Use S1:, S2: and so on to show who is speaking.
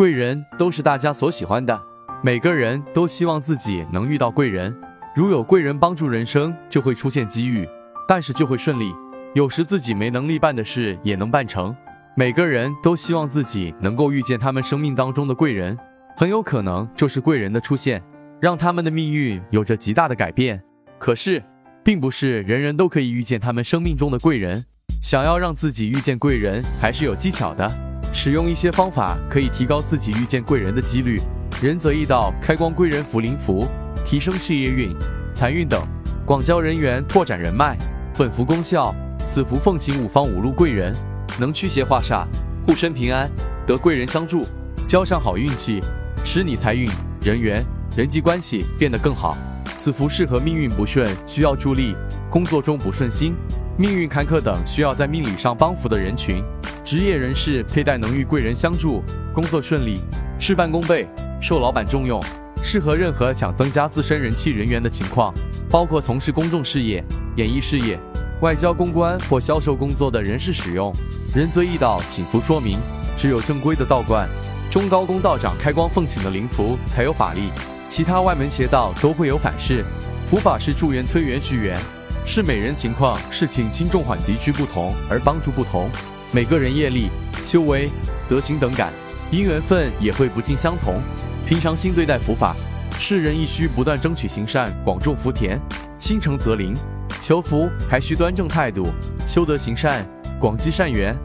S1: 贵人都是大家所喜欢的，每个人都希望自己能遇到贵人。如有贵人帮助，人生就会出现机遇，办事就会顺利。有时自己没能力办的事也能办成。每个人都希望自己能够遇见他们生命当中的贵人，很有可能就是贵人的出现，让他们的命运有着极大的改变。可是，并不是人人都可以遇见他们生命中的贵人。想要让自己遇见贵人，还是有技巧的。使用一些方法可以提高自己遇见贵人的几率。仁泽易道开光贵人福临符，提升事业运、财运等，广交人缘，拓展人脉。本符功效：此符奉行五方五路贵人，能驱邪化煞，护身平安，得贵人相助，交上好运气，使你财运、人缘、人际关系变得更好。此符适合命运不顺、需要助力、工作中不顺心、命运坎坷等需要在命理上帮扶的人群。职业人士佩戴能遇贵人相助，工作顺利，事半功倍，受老板重用。适合任何想增加自身人气、人缘的情况，包括从事公众事业、演艺事业、外交公关或销售工作的人士使用。仁泽易道请符说明：只有正规的道观、中高公道长开光奉请的灵符才有法力。其他外门邪道都会有反噬，符法是助缘、催缘、续缘，是每人情况、事情轻重缓急之不同而帮助不同。每个人业力、修为、德行等感，因缘分也会不尽相同。平常心对待佛法，世人亦需不断争取行善，广种福田，心诚则灵。求福还需端正态度，修德行善，广积善缘。